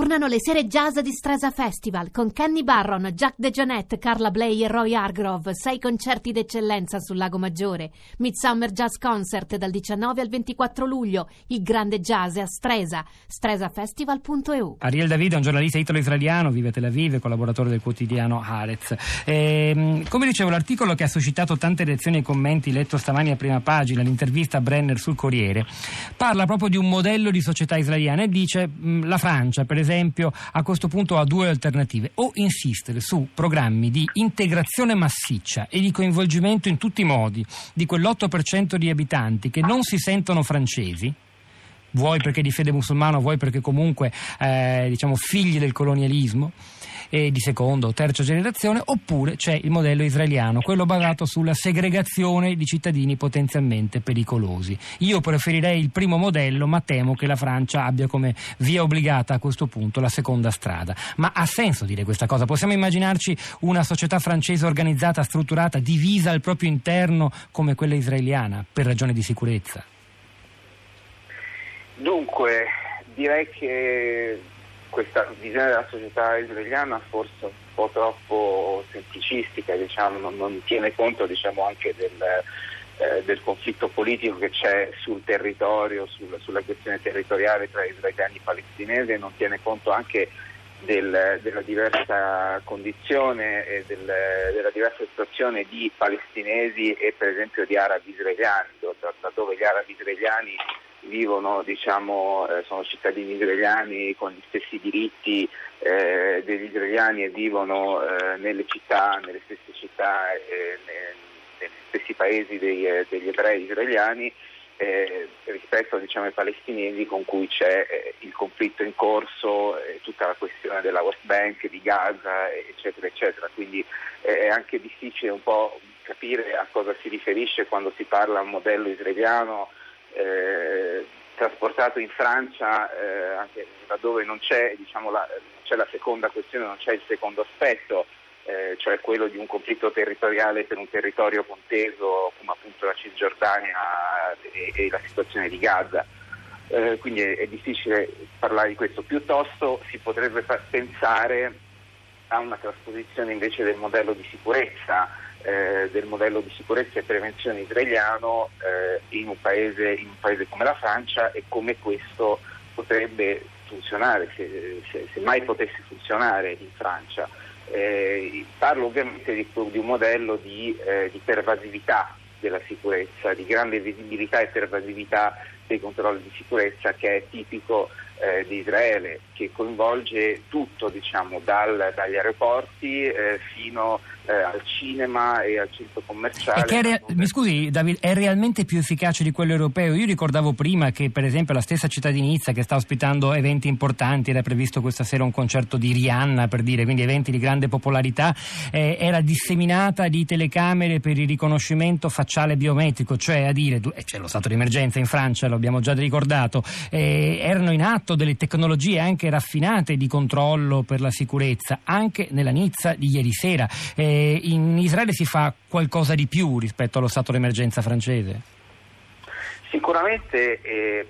Tornano le sere jazz di Stresa Festival con Kenny Barron, Jack DeJohnette, Carla Bley e Roy Hargrove. Sei concerti d'eccellenza sul Lago Maggiore. Midsummer Jazz Concert dal 19 al 24 luglio. Il grande jazz a Stresa. stresafestival.eu. Ariel David è un giornalista italo-israeliano, vive a Tel Aviv, collaboratore del quotidiano Haaretz. E, ehm, come dicevo, l'articolo che ha suscitato tante reazioni e commenti letto stamani a prima pagina, l'intervista a Brenner sul Corriere, parla proprio di un modello di società israeliana e dice la Francia, per esempio, a questo punto ha due alternative. O insistere su programmi di integrazione massiccia e di coinvolgimento in tutti i modi di quell'8% di abitanti che non si sentono francesi, vuoi perché di fede musulmana, vuoi perché comunque eh, diciamo figli del colonialismo eh, di seconda o terza generazione, oppure c'è il modello israeliano, quello basato sulla segregazione di cittadini potenzialmente pericolosi. Io preferirei il primo modello, ma temo che la Francia abbia come via obbligata a questo punto la seconda strada. Ma ha senso dire questa cosa? Possiamo immaginarci una società francese organizzata, strutturata, divisa al proprio interno come quella israeliana per ragioni di sicurezza? Dunque, direi che questa visione della società israeliana forse un po' troppo semplicistica, diciamo, non, non, tiene conto diciamo, anche del, eh, del, conflitto politico che c'è sul territorio, sul, sulla questione territoriale tra israeliani e palestinesi non tiene conto anche del, della diversa condizione e del, della diversa situazione di palestinesi e per esempio di arabi israeliani, da, da dove gli arabi israeliani vivono, diciamo, eh, sono cittadini israeliani con gli stessi diritti eh, degli israeliani e vivono eh, nelle città, nelle stesse città, eh, negli stessi paesi dei, eh, degli ebrei israeliani eh, rispetto diciamo, ai palestinesi con cui c'è il conflitto in corso, tutta la questione della West Bank, di Gaza, eccetera, eccetera. Quindi è anche difficile un po' capire a cosa si riferisce quando si parla a un modello israeliano eh, trasportato in Francia, eh, anche laddove non c'è, diciamo, la, non c'è, la, seconda questione, non c'è il secondo aspetto, eh, cioè quello di un conflitto territoriale per un territorio conteso come appunto la Cisgiordania e, e la situazione di Gaza. Eh, quindi è, è, difficile parlare di questo, piuttosto si potrebbe pensare a una trasposizione invece del modello di sicurezza eh, del modello di sicurezza e prevenzione israeliano eh, in, un paese, in, un paese, come la Francia e come questo potrebbe funzionare, se, se, se mai potesse funzionare in Francia. Eh, parlo ovviamente di, di un modello di, eh, di pervasività della sicurezza, di grande visibilità e pervasività dei controlli di sicurezza che è tipico eh, di Israele, che coinvolge tutto, diciamo, dal, dagli aeroporti eh, fino eh, al cinema e al centro commerciale. Re- mi scusi, David, è realmente più efficace di quello europeo? Io ricordavo prima che, per esempio, la stessa città di Nizza, che sta ospitando eventi importanti, era previsto questa sera un concerto di Rihanna, per dire, quindi eventi di grande popolarità, eh, era disseminata di telecamere per il riconoscimento facciale biometrico, cioè a dire, eh, c'è lo stato di emergenza in Francia, lo abbiamo già ricordato, eh, erano in atto delle tecnologie anche raffinate di controllo per la sicurezza, anche nella Nizza di ieri sera. Eh, in Israele si fa qualcosa di più rispetto allo stato d'emergenza francese? Sicuramente eh,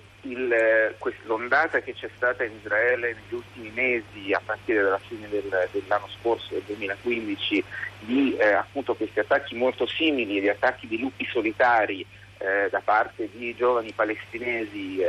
l'ondata che c'è stata in Israele negli ultimi mesi, a partire dalla fine del, dell'anno scorso, del 2015, di eh, appunto questi attacchi molto simili, di attacchi di lupi solitari eh, da parte di giovani palestinesi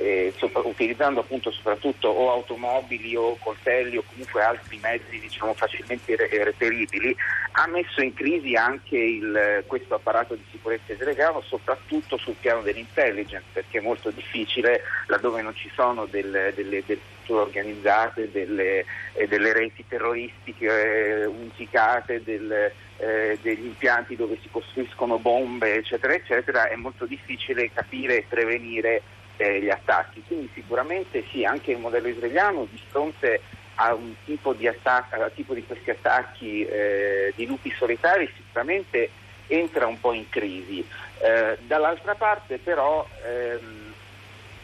eh, eh, sopra, utilizzando appunto soprattutto o automobili o coltelli o comunque altri mezzi diciamo, facilmente reperibili, ha messo in crisi anche il, questo apparato di sicurezza israeliano, soprattutto sul piano dell'intelligence, perché è molto difficile laddove non ci sono delle, delle, delle strutture organizzate, delle, eh, delle reti terroristiche eh, unificate, del, eh, degli impianti dove si costruiscono bombe, eccetera, eccetera, è molto difficile capire e prevenire eh, gli attacchi. Quindi sicuramente sì, anche il modello israeliano di fronte a un tipo di, attac- a tipo di questi attacchi eh, di lupi solitari sicuramente entra un po' in crisi. Eh, dall'altra parte però ehm,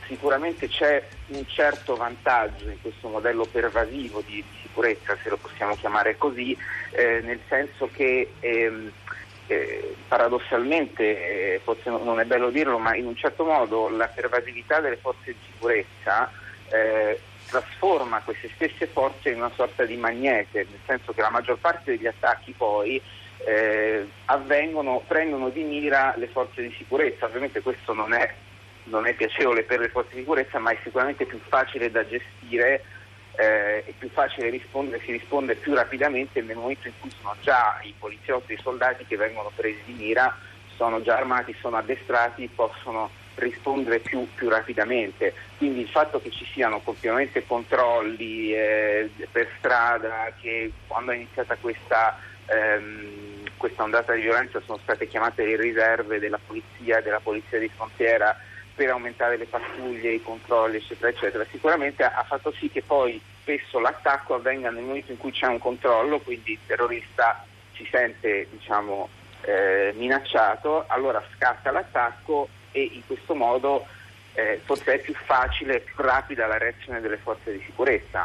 sicuramente c'è un certo vantaggio in questo modello pervasivo di, di sicurezza, se lo possiamo chiamare così, eh, nel senso che ehm, eh, paradossalmente, eh, forse non è bello dirlo, ma in un certo modo la pervasività delle forze di sicurezza eh, trasforma queste stesse forze in una sorta di magnete, nel senso che la maggior parte degli attacchi poi eh, avvengono, prendono di mira le forze di sicurezza. Ovviamente questo non è, non è piacevole per le forze di sicurezza, ma è sicuramente più facile da gestire eh, è più facile rispondere, si risponde più rapidamente nel momento in cui sono già i poliziotti e i soldati che vengono presi di mira, sono già armati, sono addestrati, possono rispondere più, più rapidamente. Quindi il fatto che ci siano continuamente controlli eh, per strada, che quando è iniziata questa, ehm, questa ondata di violenza sono state chiamate le riserve della polizia, della polizia di frontiera, per aumentare le pattuglie, i controlli, eccetera, eccetera, sicuramente ha fatto sì che poi spesso l'attacco avvenga nel momento in cui c'è un controllo, quindi il terrorista si sente diciamo, eh, minacciato, allora scatta l'attacco e in questo modo eh, forse è più facile, più rapida la reazione delle forze di sicurezza.